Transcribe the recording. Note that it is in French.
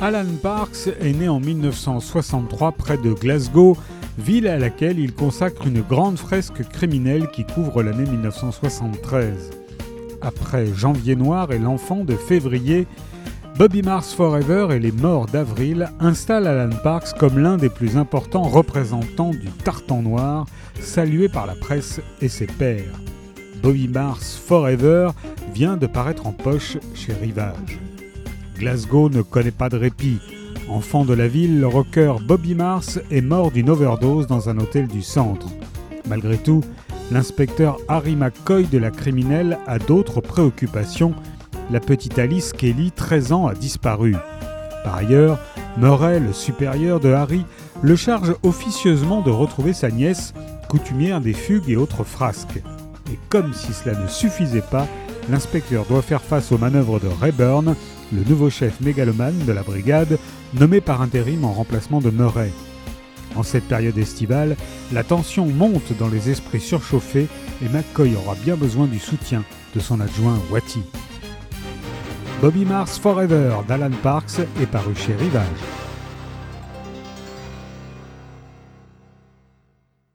Alan Parks est né en 1963 près de Glasgow, ville à laquelle il consacre une grande fresque criminelle qui couvre l'année 1973. Après Janvier Noir et L'Enfant de février, Bobby Mars Forever et Les Morts d'Avril installent Alan Parks comme l'un des plus importants représentants du tartan noir, salué par la presse et ses pairs. Bobby Mars Forever vient de paraître en poche chez Rivage. Glasgow ne connaît pas de répit. Enfant de la ville, le rocker Bobby Mars est mort d'une overdose dans un hôtel du centre. Malgré tout, l'inspecteur Harry McCoy de la criminelle a d'autres préoccupations. La petite Alice Kelly, 13 ans, a disparu. Par ailleurs, Murray, le supérieur de Harry, le charge officieusement de retrouver sa nièce, coutumière des fugues et autres frasques. Et comme si cela ne suffisait pas, l'inspecteur doit faire face aux manœuvres de Rayburn, le nouveau chef mégalomane de la brigade, nommé par intérim en remplacement de Murray. En cette période estivale, la tension monte dans les esprits surchauffés et McCoy aura bien besoin du soutien de son adjoint Watty. Bobby Mars Forever d'Alan Parks est paru chez Rivage.